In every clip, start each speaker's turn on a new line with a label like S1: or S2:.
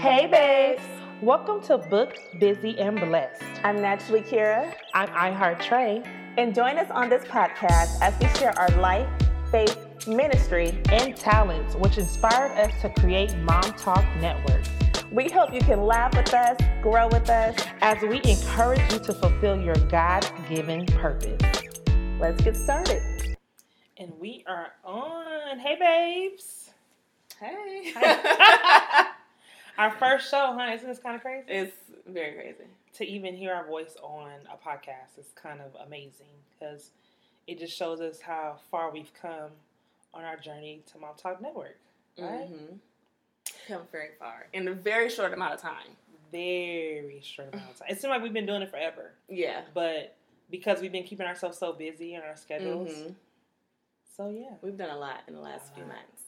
S1: Hey, babes.
S2: Welcome to Book Busy and Blessed.
S1: I'm naturally Kira.
S2: I'm iHeart Trey.
S1: And join us on this podcast as we share our life, faith, ministry,
S2: and talents, which inspired us to create Mom Talk Network.
S1: We hope you can laugh with us, grow with us,
S2: as we encourage you to fulfill your God given purpose.
S1: Let's get started.
S2: And we are on. Hey, babes.
S1: Hey.
S2: our first show, huh? Isn't this kind of crazy?
S1: It's very crazy.
S2: To even hear our voice on a podcast is kind of amazing because it just shows us how far we've come on our journey to Mom Talk Network, right? Mm-hmm.
S1: Come very far in a very short amount of time.
S2: Very short amount of time. It seems like we've been doing it forever.
S1: Yeah.
S2: But because we've been keeping ourselves so busy in our schedules. Mm-hmm. So yeah.
S1: We've done a lot in the last few months.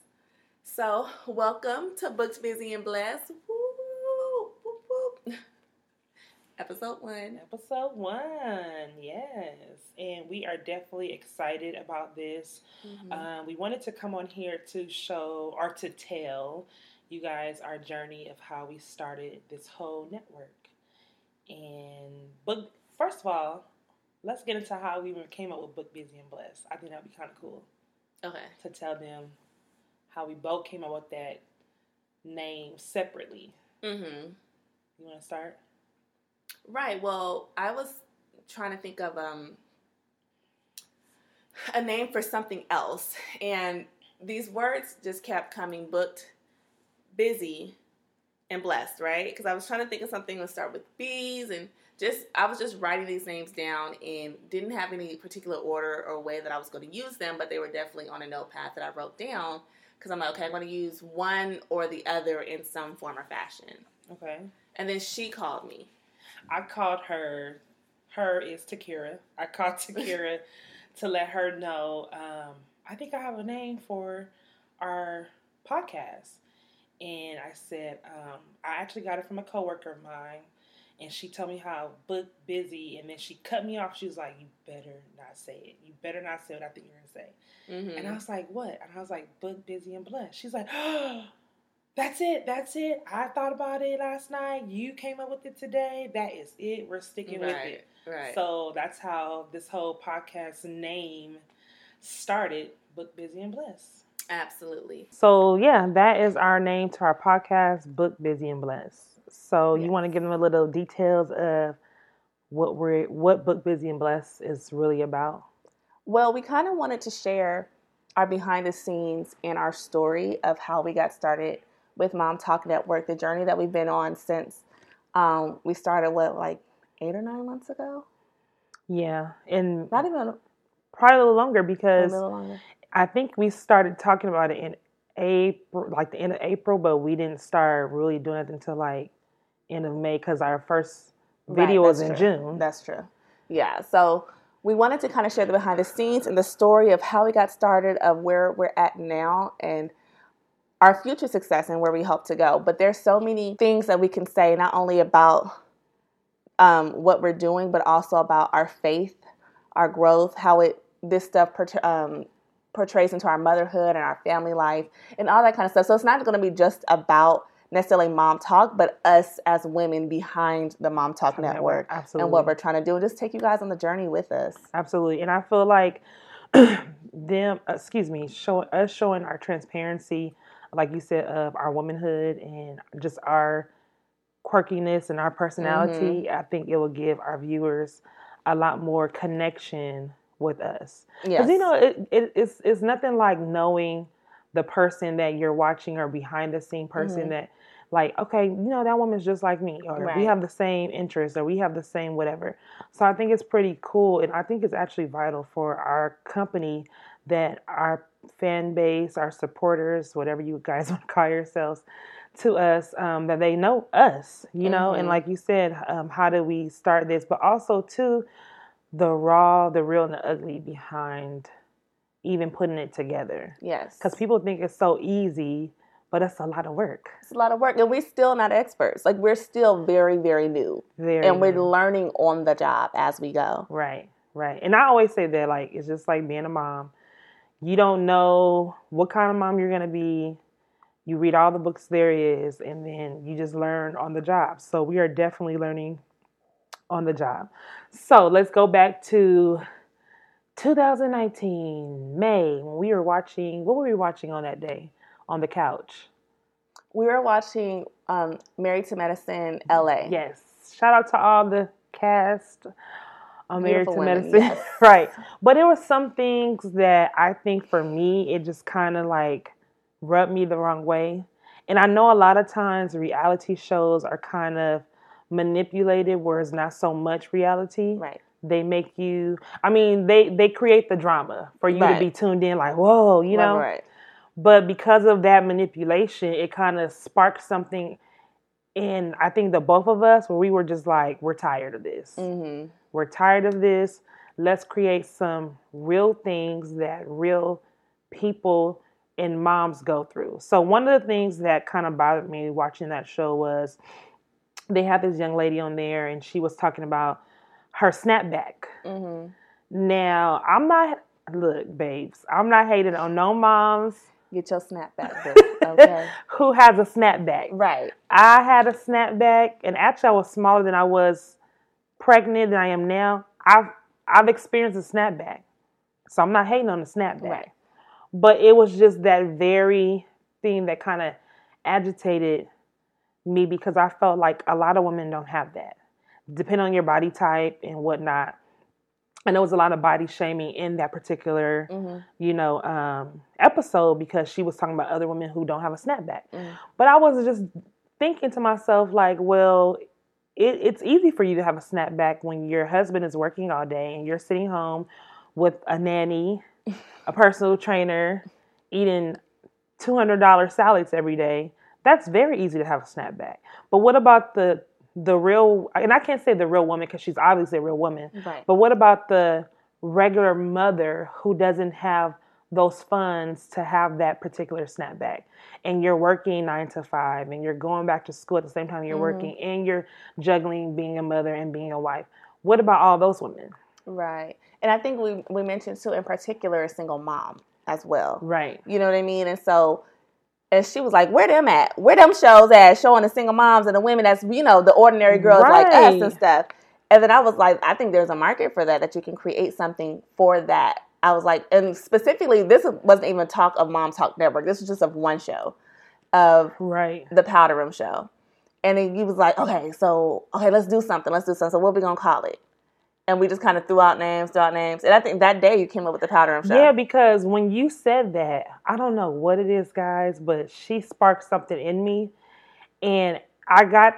S1: So, welcome to Books Busy and Blessed. Woo, woo, woo. Episode one.
S2: Episode one, yes. And we are definitely excited about this. Mm-hmm. Um, we wanted to come on here to show or to tell you guys our journey of how we started this whole network. And book, first of all, let's get into how we came up with Book Busy and Blessed. I think that'd be kind of cool.
S1: Okay.
S2: To tell them how we both came up with that name separately. Mm-hmm. You want to start?
S1: Right. Well, I was trying to think of um, a name for something else, and these words just kept coming. Booked, busy, and blessed. Right? Because I was trying to think of something to start with B's and just I was just writing these names down and didn't have any particular order or way that I was going to use them, but they were definitely on a notepad that I wrote down because I'm like, okay, I'm going to use one or the other in some form or fashion.
S2: Okay.
S1: And then she called me.
S2: I called her. Her is Takira. I called Takira to let her know. Um, I think I have a name for our podcast, and I said um, I actually got it from a coworker of mine and she told me how book busy, and then she cut me off. She was like, "You better not say it. You better not say what I think you're gonna say." Mm-hmm. And I was like, "What?" And I was like, "Book busy and blessed." She's like, "Oh, that's it. That's it. I thought about it last night. You came up with it today. That is it. We're sticking
S1: right,
S2: with it."
S1: Right.
S2: So that's how this whole podcast name started. Book busy and blessed.
S1: Absolutely.
S2: So yeah, that is our name to our podcast, Book Busy and Blessed. So yes. you want to give them a little details of what we're what Book Busy and Blessed is really about?
S1: Well, we kind of wanted to share our behind the scenes and our story of how we got started with Mom Talk Network, the journey that we've been on since um, we started what like eight or nine months ago.
S2: Yeah, and
S1: not even
S2: probably a little longer because
S1: little longer.
S2: I think we started talking about it in April, like the end of April, but we didn't start really doing it until like end of May because our first video right, was in
S1: true.
S2: June.
S1: That's true. Yeah. So we wanted to kind of share the behind the scenes and the story of how we got started, of where we're at now, and our future success and where we hope to go. But there's so many things that we can say, not only about um, what we're doing, but also about our faith, our growth, how it this stuff um, portrays into our motherhood and our family life, and all that kind of stuff. So it's not going to be just about necessarily mom talk, but us as women behind the mom talk network,
S2: network.
S1: and what we're trying to do, and just take you guys on the journey with us.
S2: Absolutely, and I feel like them, excuse me, showing us showing our transparency, like you said, of our womanhood and just our quirkiness and our personality. Mm-hmm. I think it will give our viewers a lot more connection with us. Because you know, it, it, it's it's nothing like knowing the person that you're watching or behind the scene person mm-hmm. that like okay you know that woman's just like me or right. we have the same interests or we have the same whatever so i think it's pretty cool and i think it's actually vital for our company that our fan base our supporters whatever you guys want to call yourselves to us um, that they know us you know mm-hmm. and like you said um, how do we start this but also too the raw the real and the ugly behind even putting it together
S1: yes
S2: because people think it's so easy but it's a lot of work.
S1: It's a lot of work, and we're still not experts. Like we're still very, very new,
S2: very
S1: and we're
S2: new.
S1: learning on the job as we go.
S2: Right, right. And I always say that like it's just like being a mom. You don't know what kind of mom you're gonna be. you read all the books there is, and then you just learn on the job. So we are definitely learning on the job. So let's go back to 2019 May when we were watching. What were we watching on that day on the couch?
S1: We were watching um, Married to Medicine LA.
S2: Yes. Shout out to all the cast on Married to
S1: women,
S2: Medicine.
S1: yes.
S2: right. But there were some things that I think for me, it just kind of like rubbed me the wrong way. And I know a lot of times reality shows are kind of manipulated where it's not so much reality.
S1: Right.
S2: They make you I mean, they they create the drama for you to be tuned in like, "Whoa, you
S1: Right,
S2: know."
S1: Right.
S2: But because of that manipulation, it kind of sparked something in I think the both of us where we were just like, we're tired of this.
S1: Mm-hmm.
S2: We're tired of this. Let's create some real things that real people and moms go through. So one of the things that kind of bothered me watching that show was they had this young lady on there and she was talking about her snapback.
S1: Mm-hmm.
S2: Now, I'm not look, babes, I'm not hating on no moms
S1: Get your snapback. Okay.
S2: who has a snapback.
S1: right.
S2: I had a snapback, and actually, I was smaller than I was pregnant than I am now. I've I've experienced a snapback, so I'm not hating on the snapback.
S1: Right.
S2: But it was just that very thing that kind of agitated me because I felt like a lot of women don't have that. Depending on your body type and whatnot. And there was a lot of body shaming in that particular,
S1: Mm-hmm.
S2: you know, um, episode because she was talking about other women who don't have a snapback.
S1: Mhm.
S2: But I was just thinking to myself, like, well, it, it's easy for you to have a snapback when your husband is working all day and you're sitting home with a nanny, a personal trainer, eating $200 salads every day. That's very easy to have a snapback. But what about the the real and I can't say the real woman because she's obviously a real woman.
S1: Right.
S2: But what about the regular mother who doesn't have those funds to have that particular snapback? And you're working nine to five and you're going back to school at the same time you're
S1: Mhm.
S2: working and you're juggling being a mother and being a wife. What about all those women?
S1: Right. And I think we we mentioned too in particular a single mom as well.
S2: Right.
S1: You know what I mean? And so and she was like, Where them at? Where them shows at showing the single moms and the women that's, you know, the ordinary girls like us and stuff. And then I was like, I think there's a market for that, that you can create something for that. I was like, and specifically, this wasn't even talk of Mom Talk Network. This was just of one show, of
S2: Right.
S1: the Powder Room show. And then he was like, okay, so, okay, let's do something. Let's do something. So, what we going to call it? And we just kind of threw out names, threw out names. And I think that day you came up with the Powder Room show.
S2: Yeah, because when you said that, I don't know what it is, guys, but she sparked something in me. And I got,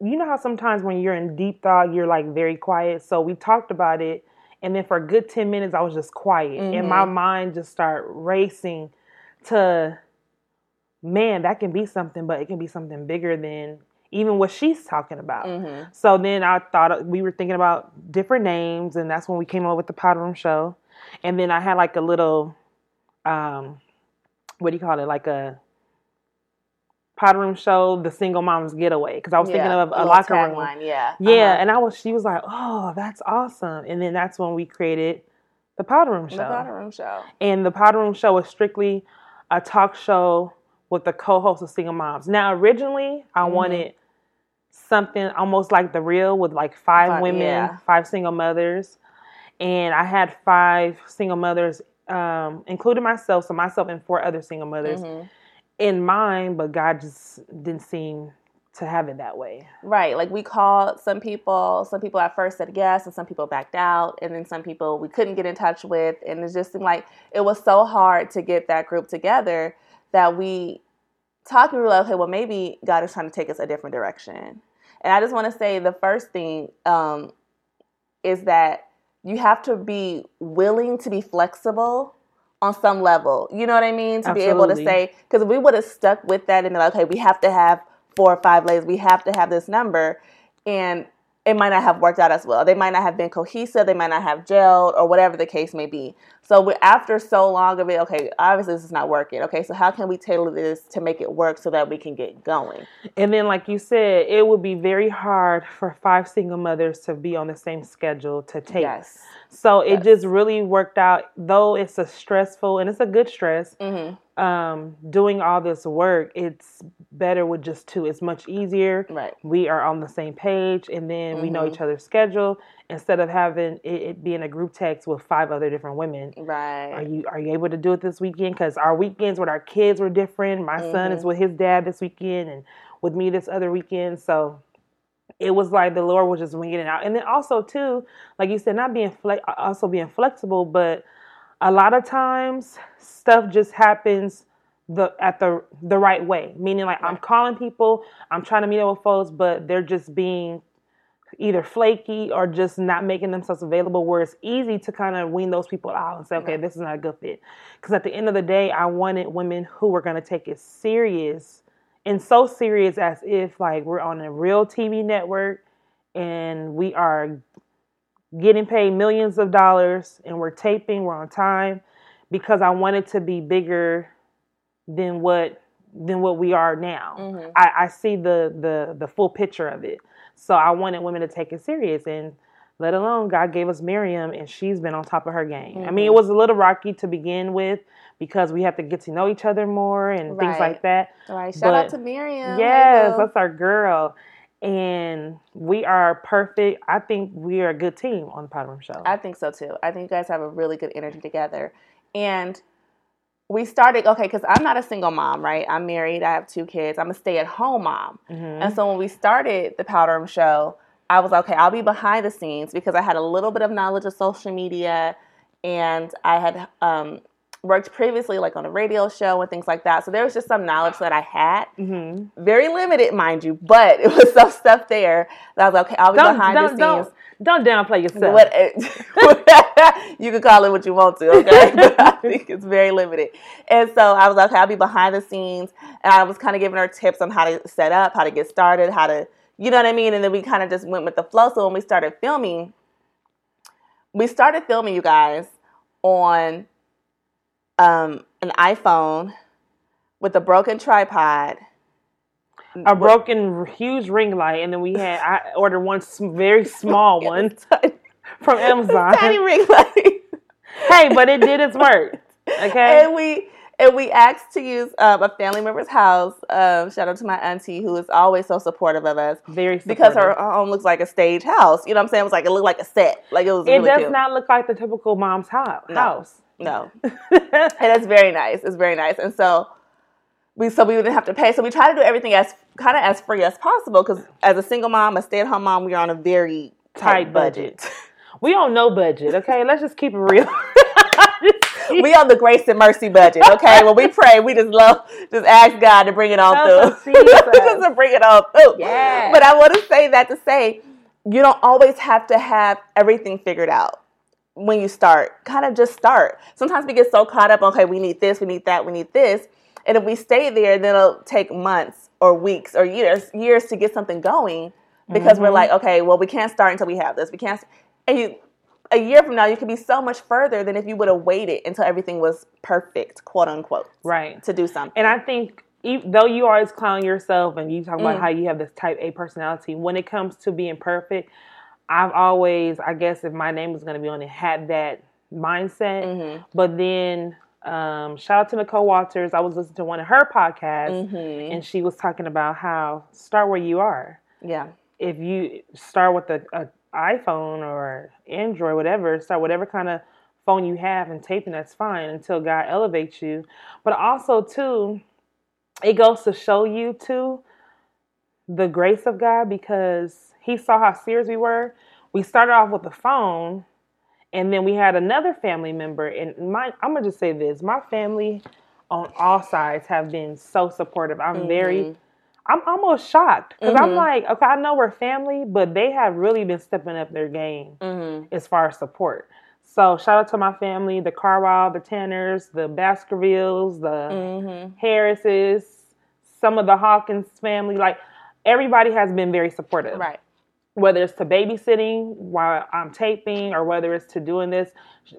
S2: you know how sometimes when you're in deep thought, you're like very quiet. So we talked about it. And then for a good 10 minutes, I was just quiet. And my mm-hmm. mind just started racing to, man, that can be something, but it can be something bigger than even what she's talking about.
S1: hmm
S2: So then I thought we were thinking about different names, and that's when we came up with the Powder Room Show. And then I had like a little, um, what do you call it? Like a Powder Room Show, the Single Mom's Getaway, because I was thinking of a
S1: little
S2: locker room.
S1: tagline, Yeah.
S2: Yeah,
S1: Uh-huh.
S2: and I was. She was like, "Oh, that's awesome!" And then that's when we created the Powder Room Show.
S1: The Powder Room show.
S2: And the Powder Room Show was strictly a talk show with the co-host of Single Moms. Now, originally, I
S1: Mhm.
S2: wanted something almost like the real with like five
S1: Five-
S2: women,
S1: yeah.
S2: five single mothers, and I had five single mothers, um, including myself, so myself and four other single mothers
S1: Mhm.
S2: in mind. But God just didn't seem to have it that way.
S1: Right. Like we called some people. Some people at first said yes, and some people backed out, and then some people we couldn't get in touch with, and it just seemed like it was so hard to get that group together that we talked. We were like, okay, well maybe God is trying to take us a different direction. And I just want to say the first thing um, is that you have to be willing to be flexible on some level. You know what I mean? To be able to say, because if we would have stuck with that and like, okay, we have to have four or five ladies, we have to have this number, and it might not have worked out as well. They might not have been cohesive, they might not have gelled, or whatever the case may be. So after so long of it, okay, obviously this is not working. Okay, so how can we tailor this to make it work so that we can get going?
S2: And then, like you said, it would be very hard for five single mothers to be on the same schedule to take.
S1: Yes.
S2: So it just really worked out, though it's a stressful and it's a good stress,
S1: hmm
S2: um, doing all this work, it's better with just two. It's much easier.
S1: Right.
S2: We are on the same page, and then we know
S1: Mhm.
S2: each other's schedule instead of having it, it being a group text with five other different women.
S1: Right.
S2: Are you are you able to do it this weekend? Because our weekends with our kids were different. My son is
S1: Mhm.
S2: with his dad this weekend, and with me this other weekend. So it was like the Lord was just winging it out, and then also too, like you said, not being flex, also being flexible, but a lot of times stuff just happens the at the the right way. Meaning, like I'm calling people, I'm trying to meet up with folks, but they're just being either flaky or just not making themselves available where it's easy to kind of wean those people out and say okay this is not a good fit. Because at the end of the day i wanted women who were going to take it serious and so serious as if like we're on a real tv network and we are getting paid millions of dollars and we're taping we're on time because i wanted to be bigger than what than what we are now
S1: Mhm.
S2: I, I see the the the full picture of it. So I wanted women to take it serious and let alone God gave us Miriam and she's been on top of her game. I mean, it
S1: Mhm.
S2: was a little rocky to begin with because we have to get to know each other more and things like that.
S1: All right. Shout out to Miriam.
S2: yes, that's our girl. And we are perfect. I think we are a good team on the Powder Room Show.
S1: I think so too. I think you guys have a really good energy together. And we started, okay, because I'm not a single mom, right? I'm married, I have two kids, I'm a stay at home mom.
S2: Mhm.
S1: And so when we started the Powder Room Show, I was okay, I'll be behind the scenes because I had a little bit of knowledge of social media and I had um, worked previously like on a radio show and things like that. So there was just some knowledge that I had.
S2: Mhm.
S1: Very limited, mind you, but it was some stuff there that I was like, okay, I'll be
S2: Don't,
S1: behind
S2: don't,
S1: the scenes.
S2: don't, don't downplay yourself.
S1: What you can call it what you want to, okay? but I think it's very limited. And so I was like, okay, I'll be behind the scenes, and I was kind of giving her tips on how to set up, how to get started, how to, you know what I mean. And then we kind of just went with the flow. So when we started filming, we started filming, you guys, on um, an iPhone with a broken tripod.
S2: a broken huge ring light, and then we had I ordered one very small one from Amazon.
S1: tiny ring light.
S2: hey, but it did its work. Okay.
S1: and we and we asked to use um, a family member's house. Um, shout out to my auntie who is always so supportive of us
S2: Very
S1: because her home looks like a stage house. You know what I'm saying? It was like it looked like a set. Like it was.
S2: It
S1: really
S2: does
S1: cute.
S2: not look like the typical mom's house.
S1: No.
S2: house.
S1: No, and it's very nice. It's very nice, and so. We, so we didn't have to pay. So we try to do everything as kind of as free as possible because as a single mom, a stay at home mom, we are on a very tight,
S2: Tight
S1: budget.
S2: budget. we don't know budget. Okay, let's just keep it real.
S1: we on the grace and mercy budget. Okay, when we pray, we just love just ask God to bring it on
S2: us,
S1: through. Just to bring it on through.
S2: Yeah.
S1: But I want to say that to say you don't always have to have everything figured out when you start. Kind of just start. Sometimes we get so caught up. Okay, we need this, we need that, we need this, and if we stay there, then it'll take months or weeks or years years to get something going because we're
S2: Mhm.
S1: like, okay, well, we can't start until we have this. We can't. And you, a year from now, you could be so much further than if you would have waited until everything was perfect, quote unquote,
S2: right.
S1: to do something.
S2: And I think, though you always clown yourself and you talk about
S1: Mm.
S2: how you have this type A personality, when it comes to being perfect, I've always, I guess, if my name was going to be on it, had that mindset.
S1: Mhm.
S2: But then, um, shout out to Nicole Walters. I was listening to one of her podcasts,
S1: Mhm.
S2: and she was talking about how start where you are.
S1: yeah,
S2: If you start with a, a iPhone or Android, whatever, start whatever kind of phone you have and taping, that's fine until God elevates you. But also, too, it goes to show you, too, the grace of God because He saw how serious we were. We started off with the phone, and then we had another family member. And my, I'm gonna just say this: my family on all sides have been so supportive. I'm very
S1: Mhm.
S2: I'm almost shocked because I'm
S1: Mhm.
S2: like, okay, I know we're family, but they have really been stepping up their game
S1: Mhm.
S2: as far as support. So shout out to my family, the Carwile, the Tanners, the Baskervilles, the
S1: Mhm.
S2: Harrises, some of the Hawkins family. Like everybody has been very supportive.
S1: Right.
S2: Whether it's to babysitting while I'm taping or whether it's to doing this,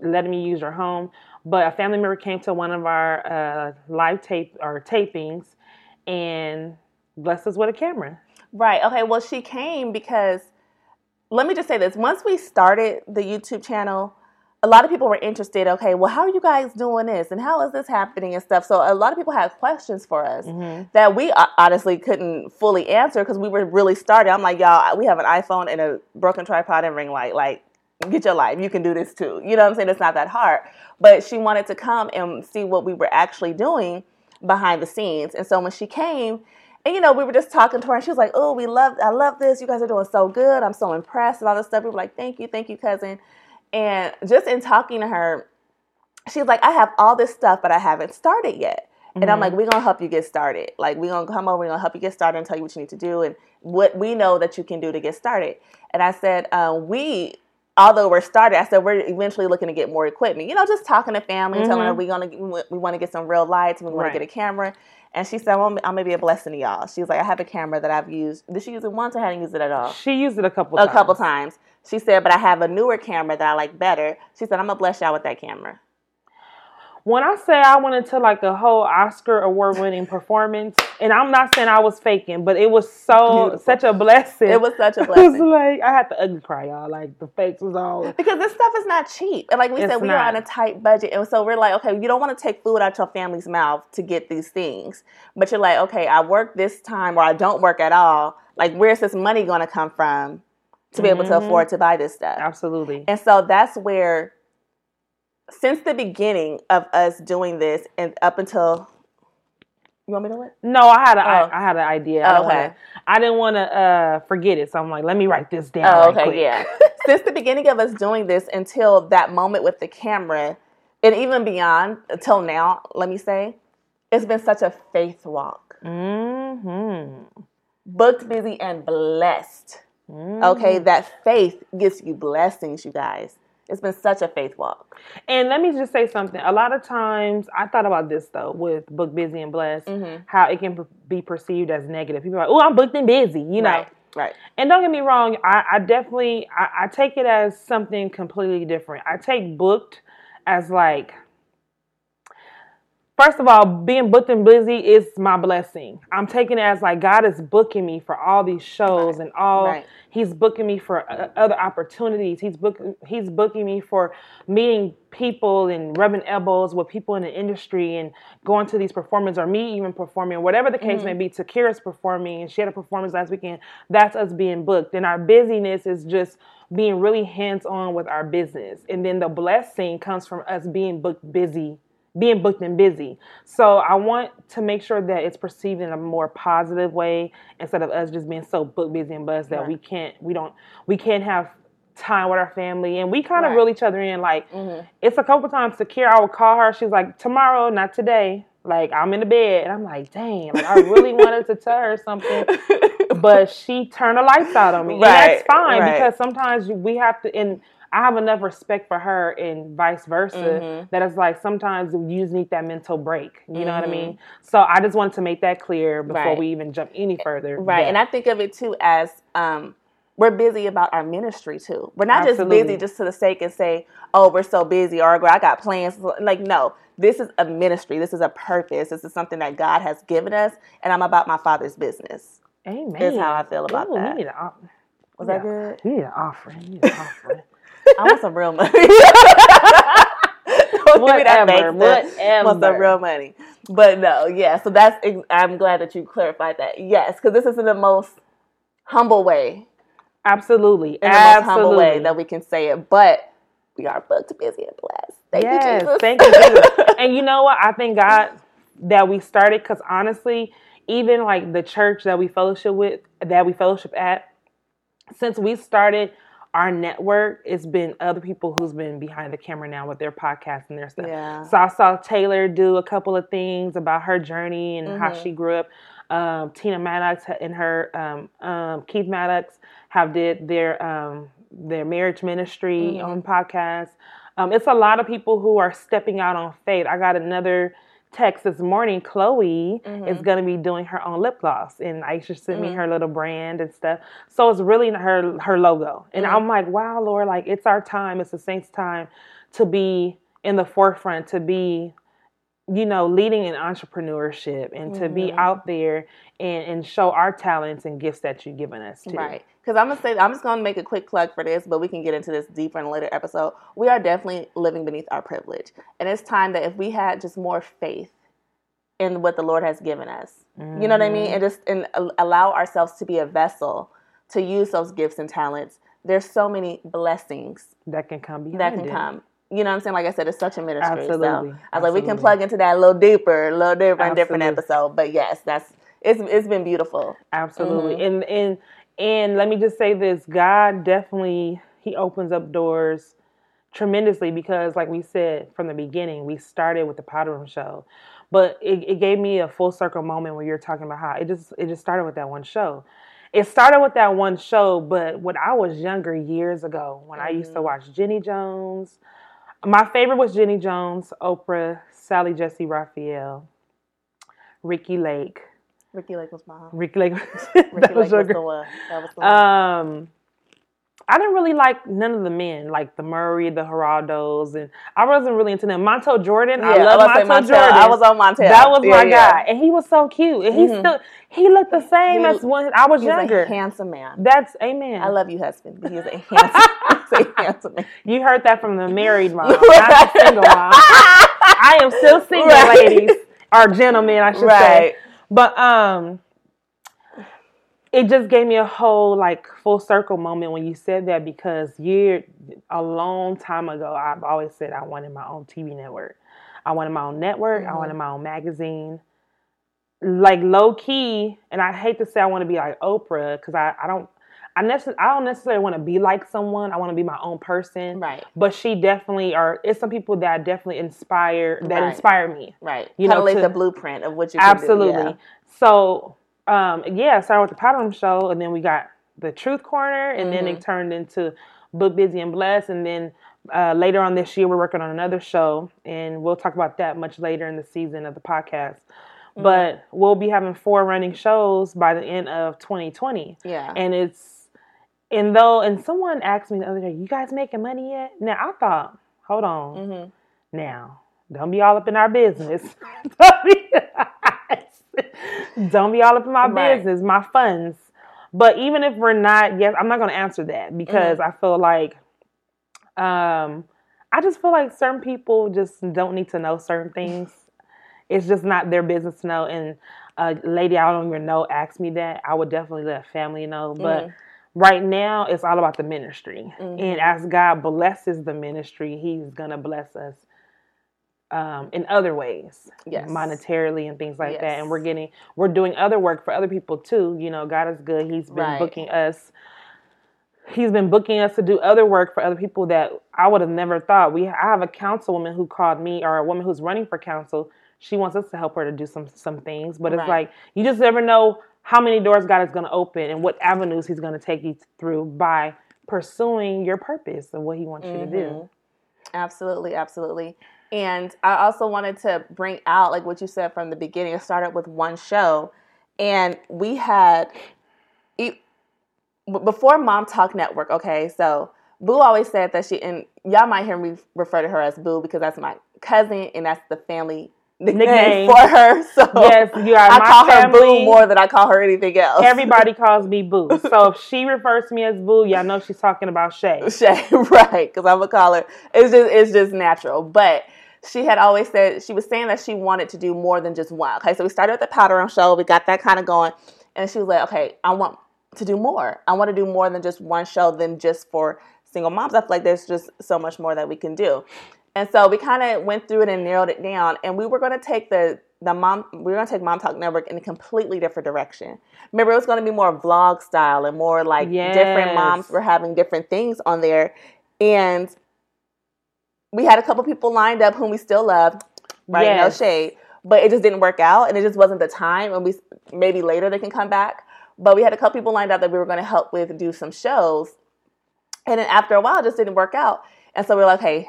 S2: letting me use your home. But a family member came to one of our uh, live tape or tapings and blessed us with a camera.
S1: Right. Okay. Well, she came because let me just say this. Once we started the YouTube channel, a lot of people were interested. Okay, well, how are you guys doing this, and how is this happening, and stuff. So a lot of people had questions for us
S2: Mhm.
S1: that we uh, honestly couldn't fully answer because we were really started. I'm like, y'all, we have an iPhone and a broken tripod and ring light. Like, get your life. You can do this too. You know what I'm saying? It's not that hard. But she wanted to come and see what we were actually doing behind the scenes. And so when she came, and you know, we were just talking to her, and she was like, "Oh, we love, I love this. You guys are doing so good. I'm so impressed and all this stuff." We were like, "Thank you, thank you, cousin." And just in talking to her, she's like, "I have all this stuff, but I haven't started yet." And I'm
S2: Mhm.
S1: like, we're gonna help you get started. Like, we're gonna come over, we're gonna help you get started and tell you what you need to do and what we know that you can do to get started. And I said, uh, we, although we're started, I said we're eventually looking to get more equipment. You know, just talking to family, telling her
S2: Mhm.
S1: we gonna we want to get some real lights, we want
S2: Right.
S1: to get a camera. And she said, well, I'm gonna be a blessing to y'all. She was like, I have a camera that I've used. Did she use it once or hadn't used it at all?
S2: She used it a couple
S1: a
S2: times.
S1: couple times. She said, but I have a newer camera that I like better. She said, I'm gonna bless y'all with that camera.
S2: When I say I went into like a whole Oscar award winning performance, and I'm not saying I was faking, but it was so
S1: Beautiful.
S2: such a blessing.
S1: It was such a
S2: It was
S1: blessing.
S2: like I had to ugly cry, y'all. Like the fakes was all.
S1: Because this stuff is not cheap. And like we
S2: It's
S1: said, we are on a tight budget. And so we're like, okay, you don't want to take food out your family's mouth to get these things. But you're like, okay, I work this time or I don't work at all. Like, where's this money going to come from to be able to
S2: Mhm.
S1: afford to buy this stuff?
S2: Absolutely.
S1: And so that's where, since the beginning of us doing this and up until, you want me to what?
S2: No, I had a, I
S1: Oh.
S2: I had an idea. I,
S1: Oh, okay.
S2: wanna, I didn't want to uh, forget it, so I'm like, let me write this down.
S1: Oh, okay, yeah. Since the beginning of us doing this until that moment with the camera, and even beyond until now, let me say, it's been such a faith walk.
S2: Mm-hmm.
S1: Booked, busy, and blessed. Okay, that faith gives you blessings, you guys. It's been such a faith walk.
S2: And let me just say something. A lot of times, I thought about this though with book busy and blessed,
S1: Mhm.
S2: how it can be perceived as negative. People are like, "Oh, I'm booked and busy," you know.
S1: Right, right.
S2: And don't get me wrong, I, I definitely I, I take it as something completely different. I take booked as like first of all, being booked and busy is my blessing. I'm taking it as like God is booking me for all these shows and all
S1: right.
S2: he's booking me for uh, other opportunities. He's booking he's booking me for meeting people and rubbing elbows with people in the industry and going to these performances or me even performing, whatever the case may be. Takira's performing and she had a performance last weekend. That's us being booked. And our busyness is just being really hands on with our business. And then the blessing comes from us being booked busy, being booked and busy. So I want to make sure that it's perceived in a more positive way instead of us just being so booked, busy, and buzzed that
S1: Right.
S2: we can't, we don't, we can't have time with our family. And we kind of
S1: Right.
S2: reel each other in. Like
S1: Mhm.
S2: it's a couple times Takira, I would call her. She's like, tomorrow, not today. Like I'm in the bed, and I'm like, dang, like I really wanted to tell her something, but she turned the lights out on me, and that's fine
S1: right.
S2: because sometimes we have to. And I have enough respect for her, and vice versa.
S1: Mhm.
S2: That it's like sometimes you just need that mental break. You know what I mean? So I just wanted to make that clear before
S1: Right.
S2: we even jump any further.
S1: Right.
S2: that-
S1: And I think of it too as um, we're busy about our ministry too. We're not just busy just to the sake and say, oh, we're so busy or I got plans. Like, no, this is a ministry. This is a purpose. This is something that God has given us. And I'm about my father's business.
S2: Amen.
S1: is how I feel about
S2: Ooh,
S1: that.
S2: We need an, off-
S1: Was
S2: Yeah.
S1: that good?
S2: we need an offering. We need an offering.
S1: I want some real money. Don't give me that
S2: Whatever.
S1: I want some real money. But no, yeah. So that's. I'm glad that you clarified that. Yes, because this is in the most humble way,
S2: Absolutely.
S1: in the
S2: Absolutely.
S1: most humble way that we can say it. But we are booked, busy, and blessed. Thank
S2: yes,
S1: you, Jesus.
S2: Thank you, Jesus. and you know what? I thank God that we started because honestly, even like the church that we fellowship with, that we fellowship at, since we started our network, it's been other people who's been behind the camera now with their podcasts and their stuff.
S1: Yeah.
S2: So I saw Taylor do a couple of things about her journey and how
S1: Mhm.
S2: she grew up. Um, Tina Maddox and her um, um, Keith Maddox have did their um, their marriage ministry
S1: Mhm.
S2: on podcast Um, it's a lot of people who are stepping out on faith. I got another text this morning. Chloe is
S1: Mhm.
S2: going to be doing her own lip gloss, and Aisha sent me
S1: Mhm.
S2: her little brand and stuff. So it's really her her logo, and
S1: Mhm.
S2: I'm like, wow, Lord, like it's our time. It's the saints' time to be in the forefront, to be you know, leading in entrepreneurship and to be
S1: Mhm.
S2: out there and, and show our talents and gifts that you've given us too.
S1: Right. Because I'm gonna say I'm just gonna make a quick plug for this, but we can get into this deeper in a later episode. We are definitely living beneath our privilege, and it's time that if we had just more faith in what the Lord has given us, you know what I mean, and just and allow ourselves to be a vessel to use those gifts and talents. There's so many blessings
S2: That can come behind
S1: that can
S2: it.
S1: come. You know what I'm saying? Like I said, it's such a ministry.
S2: Absolutely.
S1: So I was like, we can plug into that a little deeper, a little deeper in different episode. But yes, that's it's it's been beautiful.
S2: Absolutely.
S1: Mhm.
S2: And and and let me just say this, God definitely he opens up doors tremendously because like we said from the beginning, we started with the powder room show. But it, it gave me a full circle moment where you're talking about how it just it just started with that one show. It started with that one show, but when I was younger years ago, when I used to
S1: Mhm.
S2: watch Jenny Jones, my favorite was Jenny Jones, Oprah, Sally Jessy Raphael, Ricki Lake.
S1: Ricki Lake was mom.
S2: Ricki Lake. Ricki was
S1: Lake
S2: your
S1: was the one. That was the one.
S2: Um, I didn't really like none of the men, like the Maury, the Geraldos, and I wasn't really into them. Montel Jordan, I love
S1: was gonna
S2: Montel Jordan.
S1: I was on Montel.
S2: that was
S1: Yeah,
S2: my
S1: yeah.
S2: guy, and he was so cute, and he
S1: Mhm.
S2: still he looked the same
S1: He-
S2: as when I was younger.
S1: handsome man.
S2: That's amen.
S1: I love you, husband, he's a handsome, a handsome
S2: you heard that from the married mom, not the single mom. I am still single,
S1: Right.
S2: ladies or gentlemen, I should say. But um it just gave me a whole like full circle moment when you said that because year a long time ago I've always said I wanted my own TV network. I wanted my own network, I
S1: Mhm.
S2: wanted my own magazine. Like low key, and I hate to say I want to be like Oprah because I, I don't I necess- I don't necessarily want to be like someone. I want to be my own person.
S1: Right.
S2: But she definitely are it's some people that definitely inspire that
S1: Right.
S2: inspire me.
S1: Right.
S2: You
S1: kind
S2: know,
S1: like
S2: to-
S1: the blueprint of what you
S2: Absolutely.
S1: yeah.
S2: So, um, yeah, I started with the Powder Room Show, and then we got the Truth Corner, and then
S1: Mhm.
S2: it turned into Book Busy and Blessed, and then uh, later on this year we're working on another show, and we'll talk about that much later in the season of the podcast.
S1: Mm-hmm.
S2: But we'll be having four running shows by the end of 2020,
S1: Yeah.
S2: and it's and though and someone asked me the other day, "You guys making money yet?" Now I thought, hold on,
S1: hmm
S2: now, don't be all up in our business. don't, be, don't be all up in my
S1: Right.
S2: business, my funds. But even if we're not, yes, I'm not going to answer that because
S1: Mm-hmm.
S2: I feel like, um, I just feel like certain people just don't need to know certain things. It's just not their business to know. And a lady I don't even know asked me that. I would definitely let family know. But
S1: Mhm.
S2: Right now, it's all about the ministry.
S1: Mhm.
S2: And as God blesses the ministry, He's gonna bless us um, in other ways,
S1: Yes.
S2: monetarily and things like that. And we're getting, we're doing other work for other people too. You know, God is good. He's been
S1: Right.
S2: booking us. He's been booking us to do other work for other people that I would have never thought. We, I have a councilwoman who called me, or a woman who's running for council. She wants us to help her to do some some things, but it's like you just never know how many doors God is going to open and what avenues He's going to take you through by pursuing your purpose and what He wants you to do.
S1: Mhm. Absolutely, absolutely. And I also wanted to bring out, like what you said from the beginning, it started with one show. And we had, b- before Mom Talk Network, okay, so Boo always said that she, and y'all might hear me refer to her as Boo because that's my cousin and that's the family nickname,
S2: Nickname.
S1: for her. So
S2: Yes, you are
S1: I call her. Boo more than I call her anything else.
S2: Everybody calls me Boo. So if she refers to me as Boo, y'all know she's talking about Shay.
S1: Shay, right? Because I'm gonna call her. It's just it's just natural. But she had always said she was saying that she wanted to do more than just one. Okay, so we started with the powder room show. We got that kind of going, and she was like, "Okay, I want to do more. I want to do more than just one show than just for single moms. I feel like there's just so much more that we can do." And so we kind of went through it and narrowed it down, and we were going to take the the mom we were going to take Mom Talk Network in a completely different direction. Remember, it was going to be more vlog style and more like different moms were having different things on there, and we had a couple people lined up whom we still love, right?
S2: Yes.
S1: No shade, but it just didn't work out, and it just wasn't the time. And we maybe later they can come back, but we had a couple people lined up that we were going to help with do some shows, and then after a while, it just didn't work out, and so we're like, hey,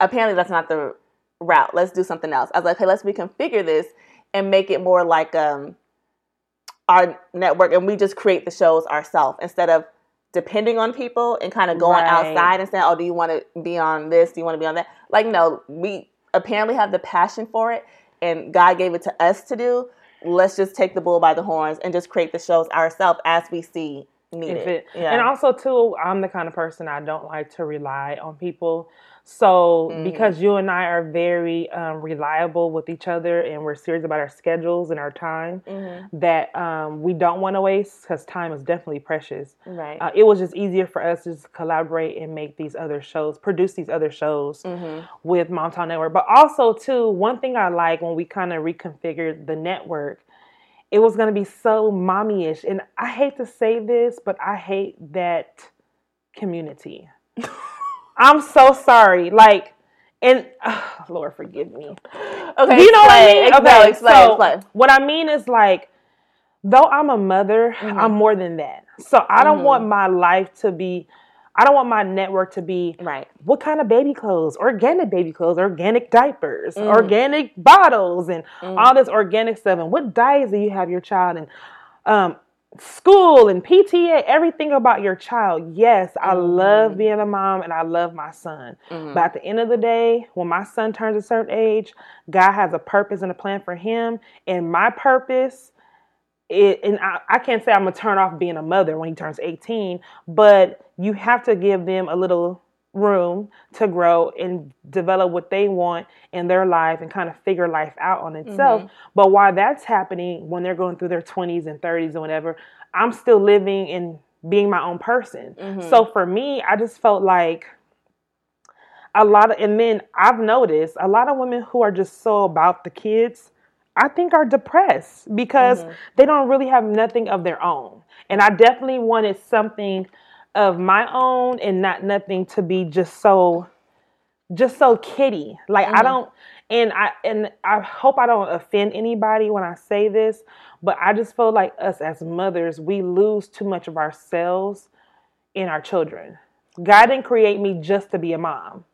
S1: apparently that's not the route. Let's do something else. I was like, hey, let's reconfigure this and make it more like um our network, and we just create the shows ourselves instead of depending on people and kind of going
S2: Right.
S1: outside and saying, "Oh, do you want to be on this? Do you want to be on that?" Like, no, we apparently have the passion for it, and God gave it to us to do. Let's just take the bull by the horns and just create the shows ourselves as we see needed.
S2: It,
S1: yeah.
S2: And also, too, I'm the kind of person I don't like to rely on people. So,
S1: Mm.
S2: because you and I are very um, reliable with each other and we're serious about our schedules and our time,
S1: Mhm.
S2: that um, we don't want to waste because time is definitely precious.
S1: Right.
S2: Uh, it was just easier for us to just collaborate and make these other shows, produce these other shows
S1: hmm
S2: with Mom Talk Network. But also, too, one thing I like when we kind of reconfigured the network, it was going to be so mommy-ish. And I hate to say this, but I hate that community. I'm so sorry. Like, and Lord forgive me.
S1: Okay.
S2: You know what I mean?
S1: Explain,
S2: okay,
S1: explain,
S2: so
S1: explain.
S2: what I mean is like, though I'm a mother,
S1: Mhm.
S2: I'm more than that. So I don't
S1: Mhm.
S2: want my life to be. I don't want my network to be
S1: Right.
S2: what kind of baby clothes, organic baby clothes, organic diapers,
S1: Mm.
S2: organic bottles, and
S1: Mm.
S2: all this organic stuff. And what diets do you have your child in? Um, school and PTA, everything about your child. Yes, I love
S1: Mhm.
S2: being a mom and I love my son.
S1: Mhm.
S2: But at the end of the day, when my son turns a certain age, God has a purpose and a plan for him. And my purpose, it, and I, I can't say I'm gonna turn off being a mother when he turns 18, but you have to give them a little room to grow and develop what they want in their life and kind of figure life out on itself.
S1: Mhm.
S2: But while that's happening, when they're going through their 20s and 30s and whatever, I'm still living and being my own person.
S1: Mhm.
S2: So for me, I just felt like a lot of, and then I've noticed a lot of women who are just so about the kids, I think are depressed because
S1: Mhm.
S2: they don't really have nothing of their own. And I definitely wanted something of my own and not nothing to be just so just so kitty. Like I
S1: Mhm.
S2: don't and I and I hope I don't offend anybody when I say this, but I just feel like us as mothers, we lose too much of ourselves in our children. God didn't create me just to be a mom.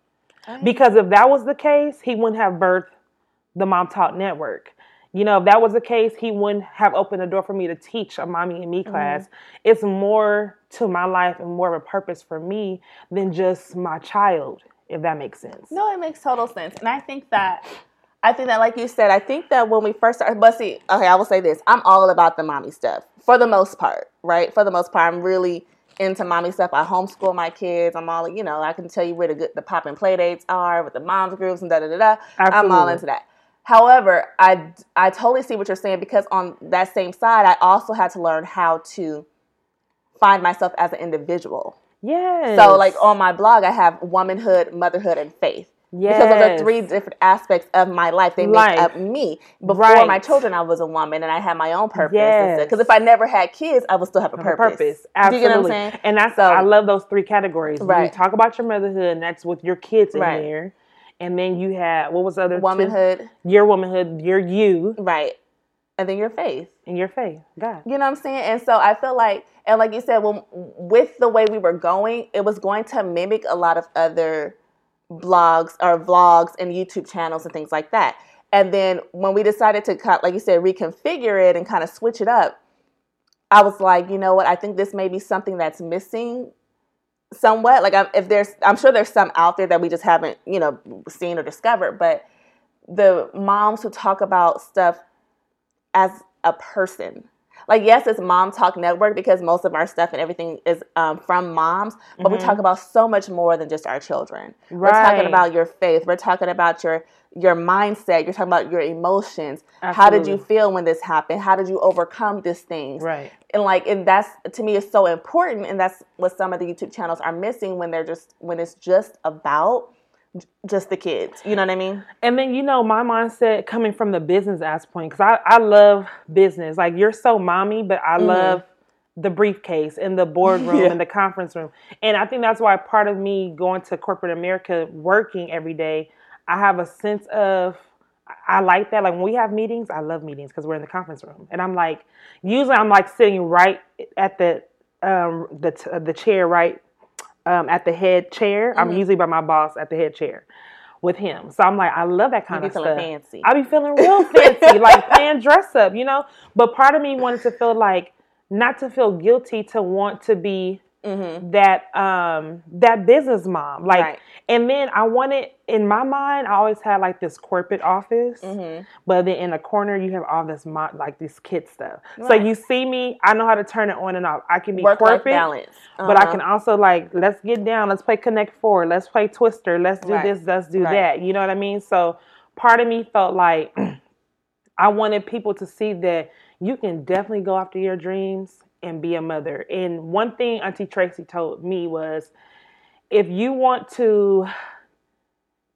S2: Because if that was the case, he wouldn't have birthed the Mom Talk Network. You know, if that was the case, he wouldn't have opened the door for me to teach a mommy and me class. It's more to my life and more of a purpose for me than just my child, if that makes sense.
S1: No, it makes total sense. And I think that I think that like you said, I think that when we first started but see, okay, I will say this. I'm all about the mommy stuff. For the most part, right? For the most part, I'm really into mommy stuff. I homeschool my kids. I'm all you know, I can tell you where the good the pop and play dates are with the moms groups and da da da da. I'm all into that. However, I I totally see what you're saying because on that same side, I also had to learn how to find myself as an individual.
S2: Yes.
S1: So, like on my blog, I have womanhood, motherhood, and faith.
S2: yes.
S1: Because those are three different aspects of my life. They
S2: Life.
S1: make up me. Before
S2: Right.
S1: my children, I was a woman and I had my own purpose.
S2: Yes.
S1: Because if I never had kids, I would still have a purpose.
S2: purpose.
S1: Do
S2: Absolutely.
S1: you get what I'm saying?
S2: And that's
S1: So-
S2: I love those three categories. You
S1: Right.
S2: talk about your motherhood, and that's with your kids in
S1: Right.
S2: there. And then you had what was the other two?
S1: Womanhood,
S2: Your womanhood, your you,
S1: right. And then your faith.
S2: and your faith. God.
S1: You know what I'm saying? And so I feel like, and like you said, when, with the way we were going, it was going to mimic a lot of other blogs or vlogs and YouTube channels and things like that. And then when we decided to, cut, like you said, reconfigure it and kind of switch it up, I was like, you know what? I think this may be something that's missing somewhat. Like, I'm, if there's, I'm sure there's some out there that we just haven't, you know, seen or discovered. But the moms who talk about stuff as a person. Like, yes, it's Mom Talk Network because most of our stuff and everything is um, from moms, but we
S2: Mhm.
S1: talk about so much more than just our children.
S2: Right.
S1: We're talking about your faith. We're talking about your your mindset. You're talking about your emotions. How did you feel when this happened? How did you overcome these things?
S2: Right.
S1: And like, and that's to me is so important, and that's what some of the YouTube channels are missing when they're just when it's just about just the kids. You know what I mean?
S2: And then you know my mindset coming from the business aspect because I, I love business. Like you're so mommy, but I
S1: Mhm.
S2: love the briefcase and the boardroom
S1: Yeah.
S2: and the conference room. And I think that's why part of me going to corporate America, working every day, I have a sense of I like that. Like when we have meetings, I love meetings because we're in the conference room, and I'm like, usually I'm like sitting right at the um, the t- the chair right um, at the head chair. I'm
S1: Mhm.
S2: usually by my boss at the head chair with him. So I'm like, I love that kind
S1: be
S2: of stuff.
S1: fancy.
S2: I be feeling real fancy, like playing dress up, you know. But part of me wanted to feel like not to feel guilty to want to be
S1: Mm-hmm.
S2: that um that business mom like
S1: Right.
S2: and then i wanted in my mind i always had like this corporate office
S1: Mm-hmm.
S2: but then in the corner you have all this mo- like this kid stuff so you see me i know how to turn it on and off i can be
S1: Work
S2: corporate
S1: balance.
S2: but I
S1: Uh-huh.
S2: can also like let's get down, let's play Connect Four, let's play Twister, let's do
S1: Right.
S2: this, let's do
S1: Right.
S2: that. You know what I mean? So part of me felt like I wanted people to see that you can definitely go after your dreams and be a mother. And one thing Auntie Tracy told me was if you want to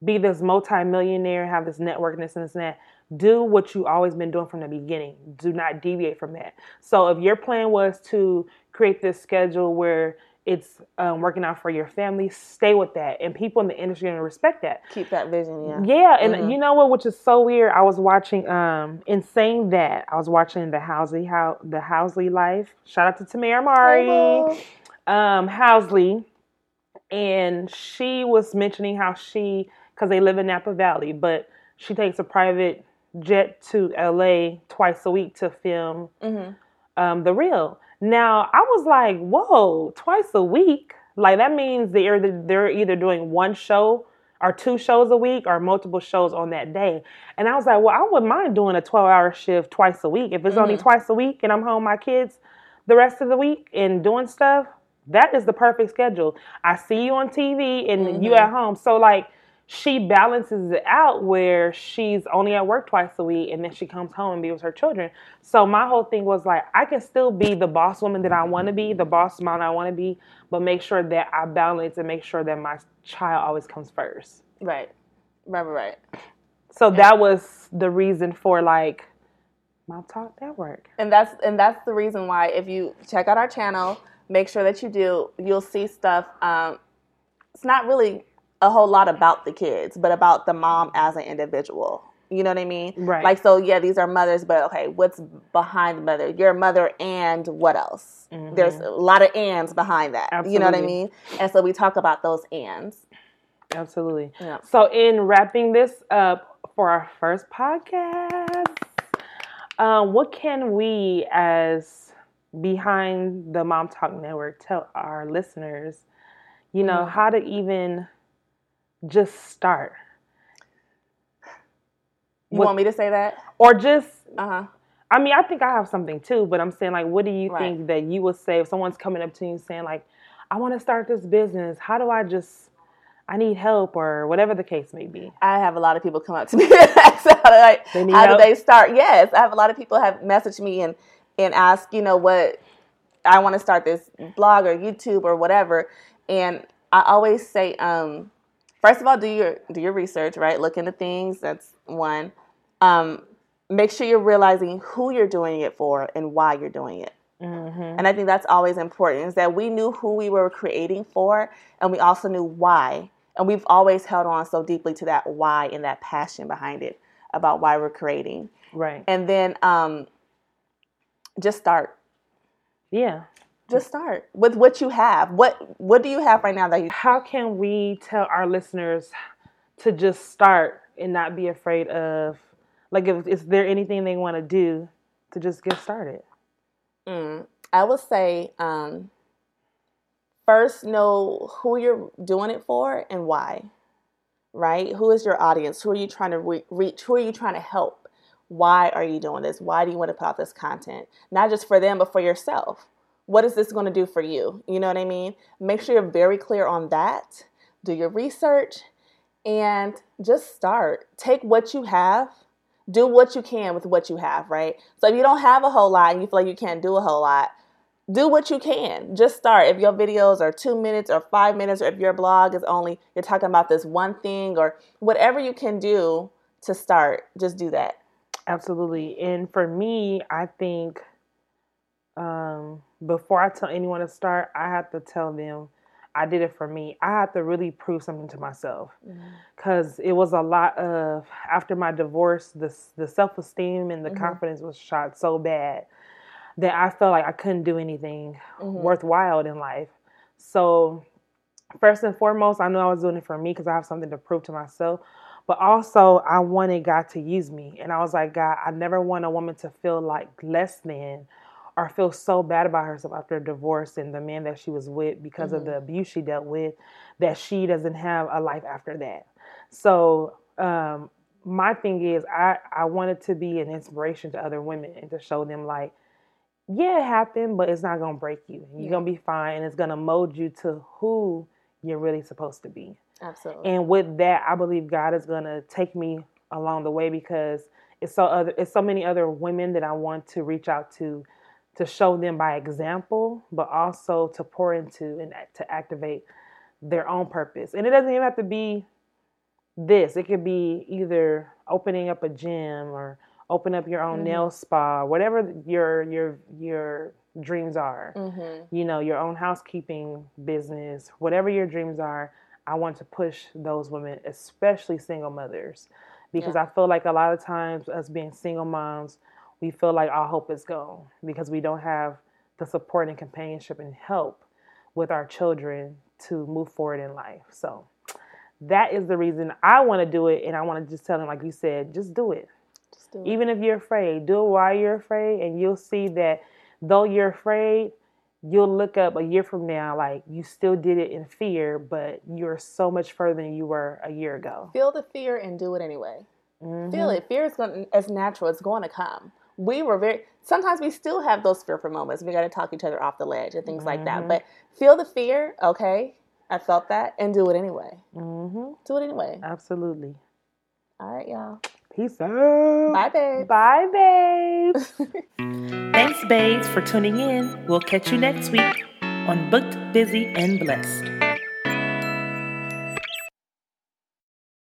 S2: be this multimillionaire, have this network and this and this and that, do what you always been doing from the beginning. Do not deviate from that. So if your plan was to create this schedule where it's um, working out for your family, stay with that. And people in the industry are gonna respect that.
S1: keep that vision. Yeah.
S2: Yeah, and
S1: Mhm.
S2: you know what, which is so weird. I was watching, um, in saying that, I was watching the Housley, how the Housley Life. Shout out to
S1: Tamera Mowry
S2: um, Housley, and she was mentioning how she, because they live in Napa Valley, but she takes a private jet to LA twice a week to film
S1: Mhm.
S2: um, the real. Now I was like, whoa, twice a week? Like that means they're they're either doing one show or two shows a week or multiple shows on that day. And I was like, well, I wouldn't mind doing a 12 hour shift twice a week. If it's only
S1: Mhm.
S2: twice a week and I'm home with my kids the rest of the week and doing stuff, that is the perfect schedule. I see you on TV and you
S1: Mhm.
S2: at home. So like she balances it out where she's only at work twice a week and then she comes home and be with her children. So my whole thing was like I can still be the boss woman that I want to be, the boss mom I want to be, but make sure that I balance and make sure that my child always comes first.
S1: Right. Right. Right. Right.
S2: So that was the reason for like Mom Talk that Network.
S1: and that's and that's the reason why if you check out our channel make sure that you do you'll see stuff um, it's not really a whole lot about the kids but about the mom as an individual. You know what i mean?
S2: Right.
S1: like so yeah these are mothers but okay what's behind the mother? You're mother and what else? There's a lot of ands behind that. You know what i mean? And so we talk about those ands.
S2: Absolutely.
S1: Yeah.
S2: So, in wrapping this up for our first podcast, um, what can we, as behind the Mom Talk Network, tell our listeners, you know,
S1: Mm.
S2: how to even just start?
S1: you
S2: What-
S1: want me to say that
S2: Or just,
S1: uh-huh
S2: I mean, I think I have something too, but I'm saying, like, what do you
S1: Right.
S2: think that you would say if someone's coming up to you saying, like, I want to start this business? How do I just, I need help, or whatever the case may be?
S1: I have a lot of people come up to me and ask how, do I-
S2: They need
S1: how do they start. Yes, I have a lot of people have messaged me and and ask, you know, what I want to start this blog or YouTube or whatever. And I always say, um, first of all, do your do your research, right? Look into things. That's one. Um, make sure you're realizing who you're doing it for and why you're doing it.
S2: Mm-hmm.
S1: And I think that's always important is that we knew who we were creating for and we also knew why. And we've always held on so deeply to that why and that passion behind it about why we're creating.
S2: Right.
S1: And then um, just start.
S2: Yeah.
S1: Just start with what you have. What what do you have right now that you
S2: How can we tell our listeners to just start and not be afraid of, like, if is there anything they want to do to just get started?
S1: Mm, I would say um, first know who you're doing it for and why. Right? Who is your audience? Who are you trying to re- reach? Who are you trying to help? Why are you doing this? Why do you want to put out this content? Not just for them, but for yourself. What is this going to do for you? You know what I mean? Make sure you're very clear on that. Do your research and just start. Take what you have do what you can with what you have, right? So if you don't have a whole lot and you feel like you can't do a whole lot, do what you can. Just start. If your videos are two minutes or five minutes, or if your blog is only you're talking about this one thing or whatever you can do to start, just do that.
S2: Absolutely. And for me, I think um, before I tell anyone to start, I have to tell them I did it for me. I have to really prove something to myself because it was a lot of after my divorce, the the self esteem and the
S1: Mhm.
S2: confidence was shot so bad that I felt like I couldn't do anything
S1: Mhm.
S2: worthwhile in life. So first and foremost, I knew I was doing it for me because I have something to prove to myself. But also, I wanted God to use me, and I was like, God, I never want a woman to feel like less than or feel so bad about herself after a divorce and the man that she was with because mm-hmm. of the abuse she dealt with that she doesn't have a life after that. So um, my thing is I, I wanted to be an inspiration to other women and to show them like, yeah, it happened, but it's not gonna break you. You're yeah. gonna be fine and it's gonna mold you to who you're really supposed to be.
S1: Absolutely.
S2: And with that, I believe God is gonna take me along the way because it's so other it's so many other women that I want to reach out to to show them by example, but also to pour into and to activate their own purpose. And it doesn't even have to be this. It could be either opening up a gym or open up your own mm-hmm. nail spa, whatever your your your dreams are. Mm-hmm. You know, your own housekeeping business, whatever your dreams are. I want to push those women, especially single mothers, because yeah. I feel like a lot of times us being single moms, we feel like our hope is gone because we don't have the support and companionship and help with our children to move forward in life. So that is the reason I want to do it. And I want to just tell them, like you said, just do it. Just do it. Even if you're afraid, do it while you're afraid. And you'll see that though you're afraid, you'll look up a year from now, like you still did it in fear, but you're so much further than you were a year ago.
S1: Feel the fear and do it anyway. Mm-hmm. Feel it. Fear is going as natural. It's going to come. We were very. Sometimes we still have those fearful moments. We got to talk each other off the ledge and things mm-hmm. like that. Mm-hmm. But feel the fear. Okay, I felt that, and do it anyway. Mm-hmm. Do it anyway.
S2: Absolutely.
S1: All right, y'all.
S2: Peace out.
S1: Bye, babe.
S2: Bye, babe. Thanks, babes, for tuning in. We'll catch you next week on Booked, Busy, and Blessed.